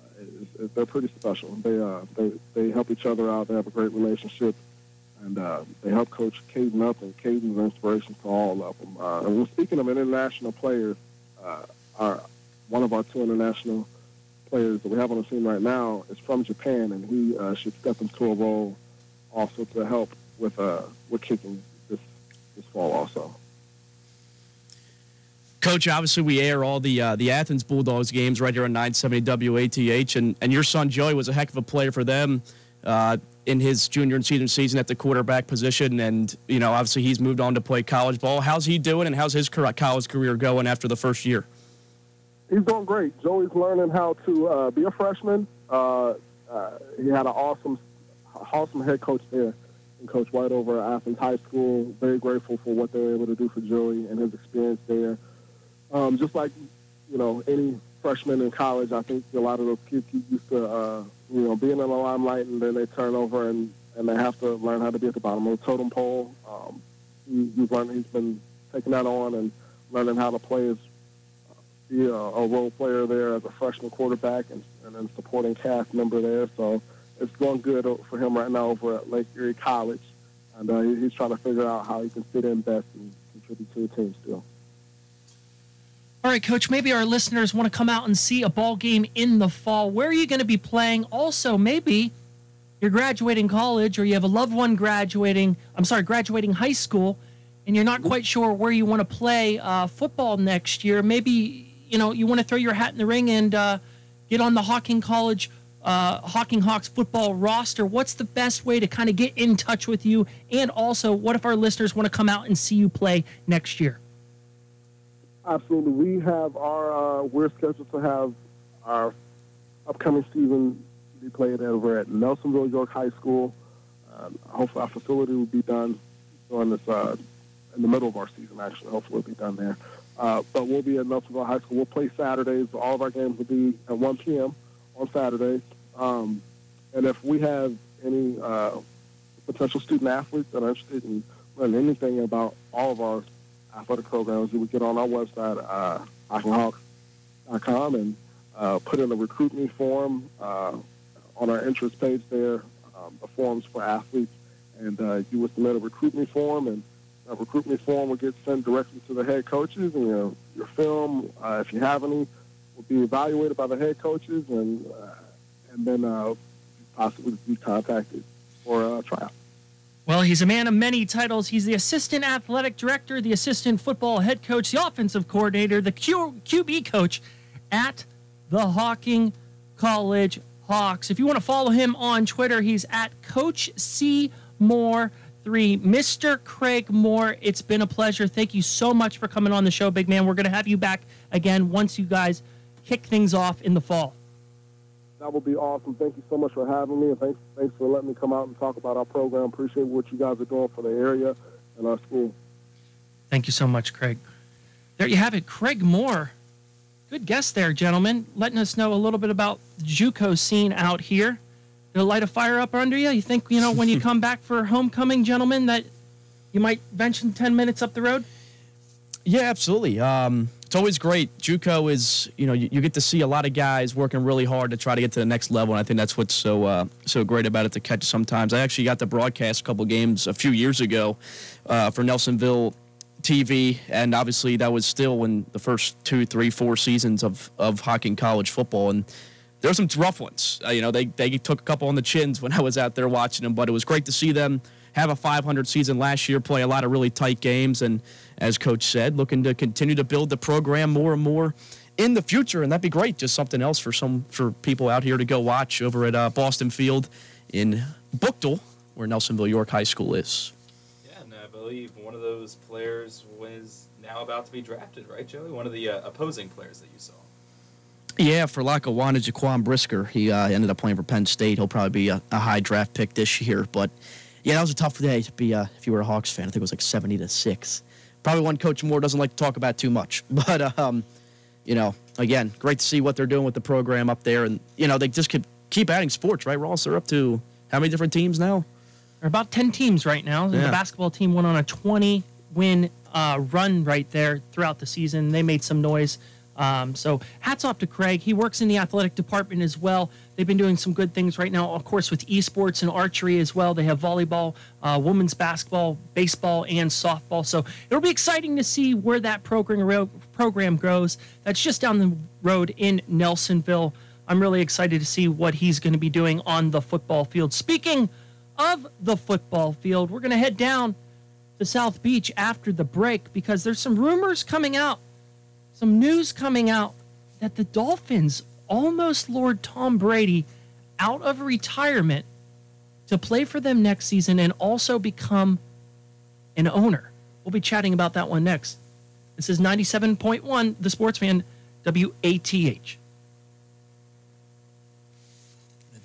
uh, is, is, they're pretty special. They, uh, they, they help each other out. They have a great relationship. And uh, they help coach Caden up, and Caden's an inspiration to all of them. Uh, and we're speaking of international players. Uh, our, one of our two international players that we have on the team right now is from Japan, and he uh, should step into a role also to help with uh, with kicking this this fall also. Coach, obviously we air all the uh, the Athens Bulldogs games right here on 970 WATH, and, and your son Joey was a heck of a player for them uh, in his junior and senior season at the quarterback position, and you know obviously he's moved on to play college ball. How's he doing, and how's his college career going after the first year? he's doing great. Joey's learning how to uh, be a freshman. Uh, uh, he had an awesome, awesome head coach there, and Coach White over at Athens High School. Very grateful for what they were able to do for Joey and his experience there. Um, just like you know any freshman in college, I think a lot of those kids used to uh, you know being in the limelight, and then they turn over and and they have to learn how to be at the bottom of the totem pole. Um, he, he's learned. He's been taking that on and learning how to play his be a, a role player there as a freshman quarterback and, and then supporting cast member there. So it's going good for him right now over at Lake Erie College. And uh, he's trying to figure out how he can fit in best and contribute to the team still. All right, Coach, maybe our listeners want to come out and see a ball game in the fall. Where are you going to be playing? Also, maybe you're graduating college or you have a loved one graduating, I'm sorry, graduating high school, and you're not quite sure where you want to play uh, football next year. Maybe you know you want to throw your hat in the ring and uh, get on the Hocking College uh, Hocking Hawks football roster, what's the best way to kind of get in touch with you? And also, what if our listeners want to come out and see you play next year? Absolutely. We have our, uh, we're scheduled to have our upcoming season be played over at Nelsonville York High School. Um, hopefully, our facility will be done during this, uh, in the middle of our season, actually. Hopefully, it'll be done there. Uh, but we'll be at Nelsonville High School. We'll play Saturdays. All of our games will be at 1 p.m. on Saturdays. Um, and if we have any uh, potential student athletes that are interested in learning anything about all of our athletic programs, you would get on our website, uh, hockinghawks.com, and uh, put in a recruitment form uh, on our interest page there, um, the forms for athletes, and uh, you would submit a recruitment form, and a recruit me form will get sent directly to the head coaches, and you know, your film, uh, if you have any, will be evaluated by the head coaches, and uh, and then uh, possibly be contacted for a tryout. Well, he's a man of many titles. He's the assistant athletic director, the assistant football head coach, the offensive coordinator, the Q- QB coach at the Hocking College Hawks. If you want to follow him on Twitter, he's at Coach C Moore. Three, Mr. Craig Moore. It's been a pleasure. Thank you so much for coming on the show, big man. We're going to have you back again once you guys kick things off in the fall. That would be awesome. Thank you so much for having me, and thanks thanks for letting me come out and talk about our program. Appreciate what you guys are doing for the area and our school. Thank you so much, Craig. There you have it, Craig Moore. Good guest there, gentlemen, letting us know a little bit about the JUCO scene out here. It'll light a fire up under you. You think, you know, when you [laughs] come back for homecoming, gentlemen, that you might venture 10 minutes up the road? Yeah, absolutely. Um, it's always great. JUCO is, you know, you, you, get to see a lot of guys working really hard to try to get to the next level, and I think that's what's so uh, so great about it to catch sometimes. I actually got to broadcast a couple games a few years ago uh, for Nelsonville TV, and obviously that was still when the first two, three, four seasons of of Hocking college football, and there were some rough ones. Uh, you know, they they took a couple on the chins when I was out there watching them, but it was great to see them have a 500 season last year, play a lot of really tight games, and as Coach said, looking to continue to build the program more and more in the future, and that'd be great. Just something else for some for people out here to go watch over at uh, Boston Field in Buchtel, where Nelsonville York High School is. Yeah, and I believe one of those players was now about to be drafted, right, Joey? One of the uh, opposing players that you saw. Yeah, for Lackawanna, Jaquan Brisker. He uh, ended up playing for Penn State. He'll probably be a, a, high draft pick this year. But yeah, that was a tough day to be. Uh, if you were a Hawks fan, I think it was like seventy to six probably one Coach Moore doesn't like to talk about too much. [laughs] But um, you know, again, great to see what they're doing with the program up there, and you know, they just could keep adding sports, right, Ross? They're up to how many different teams now? They're about ten teams right now. Yeah. The basketball team went on a twenty win uh, run right there throughout the season. They made some noise. Um, so hats off to Craig. He works in the athletic department as well. They've been doing some good things right now, of course, with esports and archery as well. They have volleyball, uh, women's basketball, baseball, and softball. So it'll be exciting to see where that program program goes. That's just down the road in Nelsonville. I'm really excited to see what he's going to be doing on the football field. Speaking of the football field, we're going to head down to South Beach after the break because there's some rumors coming out some news coming out that the Dolphins almost lured Tom Brady out of retirement to play for them next season and also become an owner. We'll be chatting about that one next. This is 97.1, The Sports Fan, WATH.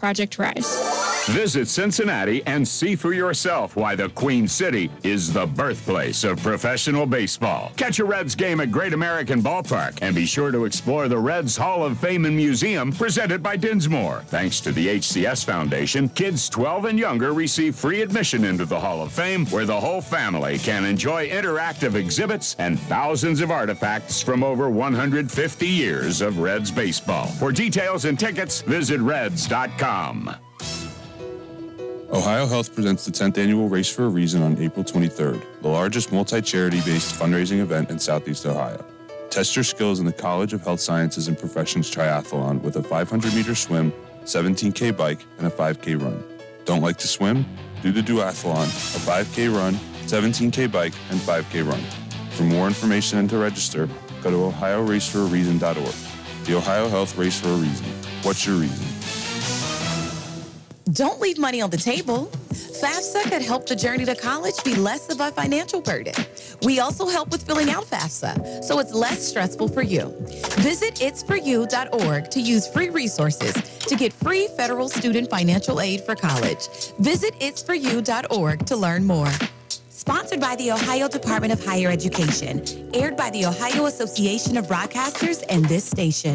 Project Rise. Visit Cincinnati and see for yourself why the Queen City is the birthplace of professional baseball. Catch a Reds game at Great American Ballpark and be sure to explore the Reds Hall of Fame and Museum presented by Dinsmore. Thanks to the HCS Foundation, kids 12 and younger receive free admission into the Hall of Fame where the whole family can enjoy interactive exhibits and thousands of artifacts from over 150 years of Reds baseball. For details and tickets, visit reds.com. Ohio Health presents the 10th annual Race for a Reason on April 23rd, the largest multi charity based fundraising event in Southeast Ohio. Test your skills in the College of Health Sciences and Professions Triathlon with a 500 meter swim, 17K bike, and a 5K run. Don't like to swim? Do the duathlon, a 5K run, 17K bike, and 5K run. For more information and to register, go to OhioRaceForAReason.org. The Ohio Health Race for a Reason. What's your reason? Don't leave money on the table. FAFSA could help the journey to college be less of a financial burden. We also help with filling out FAFSA, so it's less stressful for you. Visit itsforyou.org to use free resources to get free federal student financial aid for college. Visit itsforyou.org to learn more. Sponsored by the Ohio Department of Higher Education, aired by the Ohio Association of Broadcasters and this station.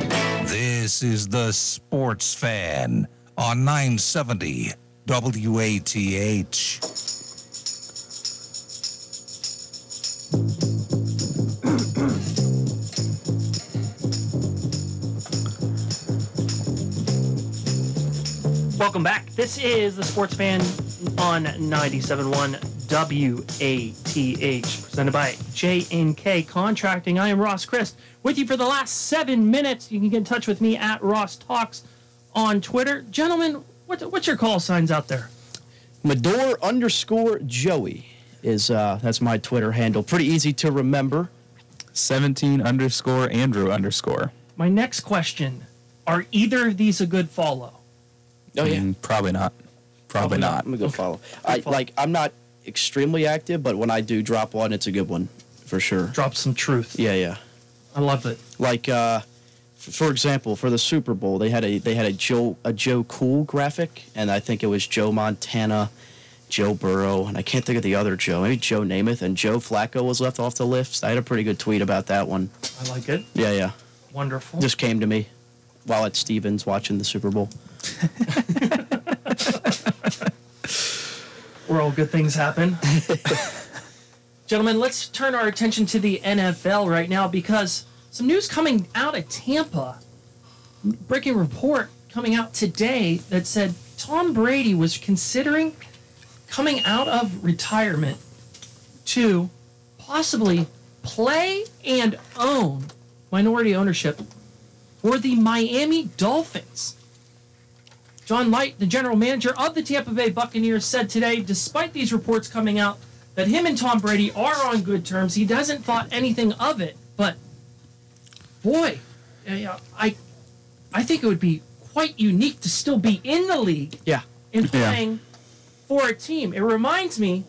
This is the Sports Fan on 970 WATH. Welcome back. This is the Sports Fan on 97.1 WATH, presented by J&K Contracting. I am Ross Christ with you for the last seven minutes. You can get in touch with me at Ross Talks on Twitter. Gentlemen, what, what's your call signs out there? Medor underscore Joey is uh, that's my Twitter handle. Pretty easy to remember. 17 underscore Andrew underscore. My next question Are either of these a good follow? Oh yeah, Mm, probably not. Probably, not. I'm a good follow. I like. I'm not extremely active, but when I do drop one, it's a good one for sure. Drop some truth. Yeah, yeah. I love it. Like, uh, for example, for the Super Bowl, they had a they had a Joe a Joe Cool graphic, and I think it was Joe Montana, Joe Burrow, and I can't think of the other Joe. Maybe Joe Namath and Joe Flacco was left off the list. I had a pretty good tweet about that one. I like it. Yeah, yeah. Wonderful. Just came to me while at Stevens watching the Super Bowl. Where all good things happen. [laughs] Gentlemen, let's turn our attention to the NFL right now because some news coming out of Tampa. Breaking report coming out today that said Tom Brady was considering coming out of retirement to possibly play and own minority ownership for the Miami Dolphins. John Licht, the general manager of the Tampa Bay Buccaneers, said today, despite these reports coming out, that him and Tom Brady are on good terms. He doesn't thought anything of it, but boy, eh, I, I think it would be quite unique to still be in the league Yeah. and playing for a team. It reminds me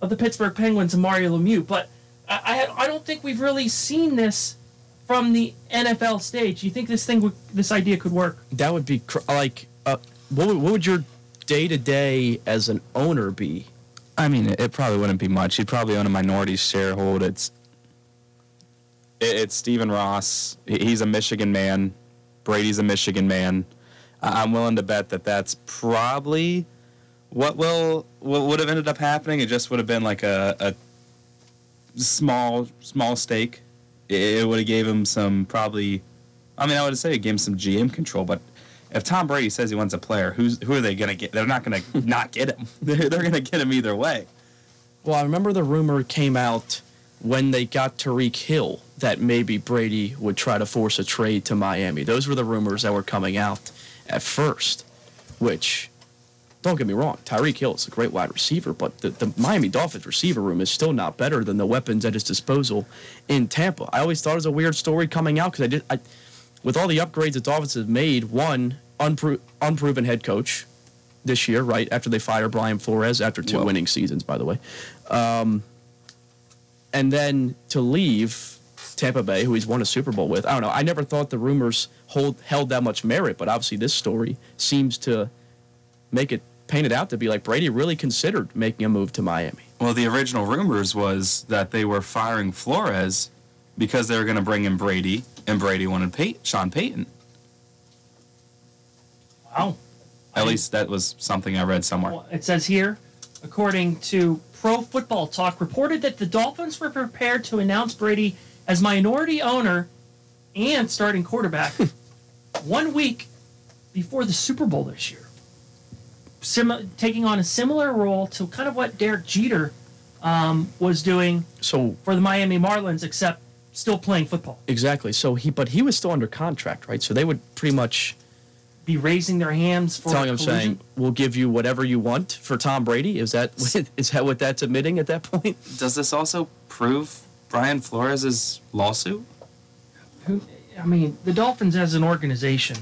of the Pittsburgh Penguins and Mario Lemieux, but I, I, I don't think we've really seen this from the NFL stage. You think this thing would, this idea could work? That would be cr- like, uh, what would, what would your day to day as an owner be? I mean, it, it probably wouldn't be much. He'd probably own a minority sharehold. It's it, it's Stephen Ross. He's a Michigan man. Brady's a Michigan man. I'm willing to bet that that's probably what will what would have ended up happening. It just would have been like a, a small small stake. It would have gave him some probably. I mean, I would say it gave him some GM control, but if Tom Brady says he wants a player, who's who are they going to get? They're not going [laughs] to not get him. [laughs] They're, they're going to get him either way. Well, I remember the rumor came out when they got Tyreek Hill that maybe Brady would try to force a trade to Miami. Those were the rumors that were coming out at first, which don't get me wrong, Tyreek Hill is a great wide receiver, but the, the Miami Dolphins receiver room is still not better than the weapons at his disposal in Tampa. I always thought it was a weird story coming out because I did, I, with all the upgrades the Dolphins have made, one unpro- unproven head coach this year, right after they fire Brian Flores after two Whoa. winning seasons, by the way, um, and then to leave Tampa Bay, who he's won a Super Bowl with. I don't know. I never thought the rumors hold held that much merit, but obviously this story seems to make it paint it out to be like Brady really considered making a move to Miami. Well, the original rumors was that they were firing Flores because they were going to bring in Brady, and Brady wanted Pey- Sean Payton. Wow. At least that was something I read somewhere. Well, It says here, according to Pro Football Talk, reported that the Dolphins were prepared to announce Brady as minority owner and starting quarterback [laughs] one week before the Super Bowl this year. Sim- taking on a similar role to kind of what Derek Jeter um, was doing So for the Miami Marlins, except still playing football. exactly. So he, but he was still under contract, right? So they would pretty much Be raising their hands for telling him collusion. saying, "We'll give you whatever you want for Tom Brady." Is that [laughs] is that what that's admitting at that point? Does this also prove Brian Flores's lawsuit? I mean, the Dolphins as an organization,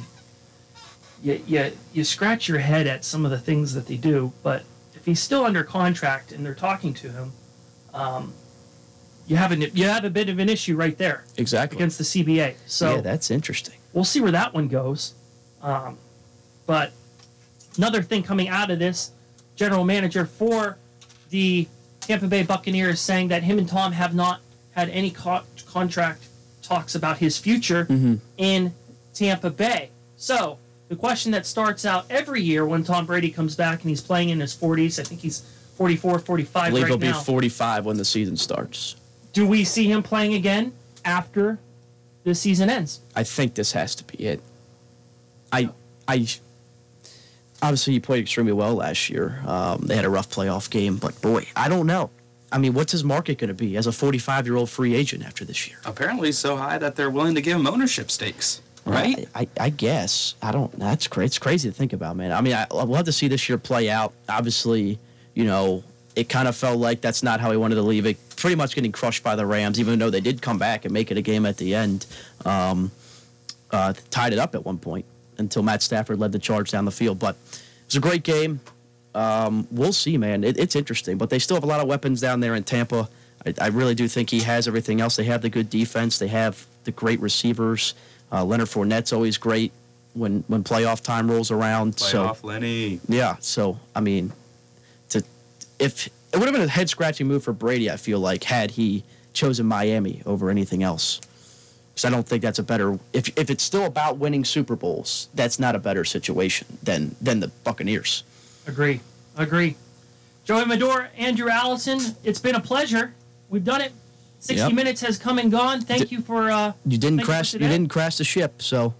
you, you, you scratch your head at some of the things that they do, but if he's still under contract and they're talking to him, um, you have an, you have a bit of an issue right there Exactly. against the CBA. So yeah, that's interesting. we'll see where that one goes. Um, but another thing coming out of this, general manager for the Tampa Bay Buccaneers saying that him and Tom have not had any co- contract talks about his future in Tampa Bay. So the question that starts out every year when Tom Brady comes back and he's playing in his 40s, I think he's 44, 45 I believe right he'll now. be 45 when the season starts. Do we see him playing again after the season ends? I think this has to be it. I, I, obviously he played extremely well last year. Um, they had a rough playoff game, but boy, I don't know. I mean, what's his market going to be as a 45 year old free agent after this year? Apparently so high that they're willing to give him ownership stakes, right? I, I, I guess. I don't. That's crazy. It's crazy to think about, man. I mean, I, I'll have to see this year play out. Obviously, you know, it kind of felt like that's not how he wanted to leave it. Pretty much getting crushed by the Rams, even though they did come back and make it a game at the end. Um, uh, tied it up at one point until Matt Stafford led the charge down the field. But it's a great game. Um, we'll see, man. It, it's interesting, but they still have a lot of weapons down there in Tampa. I, I really do think he has everything else. They have the good defense. They have the great receivers. Uh, Leonard Fournette's always great when when playoff time rolls around. so Playoff Lenny. yeah, so I mean, to if it would have been a head scratching move for Brady, I feel like had he chosen Miami over anything else. Because I don't think that's a better. If if it's still about winning Super Bowls, that's not a better situation than than the Buccaneers. Agree. Agree. Joey Medor, Andrew Allison, it's been a pleasure. We've done it. 60 Yep. minutes has come and gone. Thank you for. Uh, You didn't crash. You, didn't crash the ship, so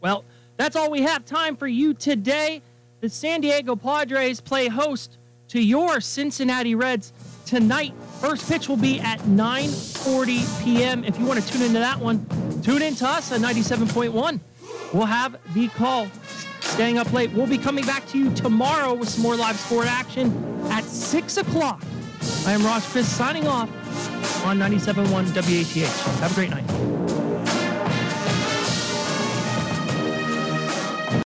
Well, that's all we have time for you today. The San Diego Padres play host to your Cincinnati Reds tonight. First pitch will be at 9:40 p.m. If you want to tune into that one, tune in to us at 97.1. We'll have the call. Staying up late. We'll be coming back to you tomorrow with some more live sport action at 6 o'clock. I am Ross Chris signing off on 97.1 WATH. Have a great night.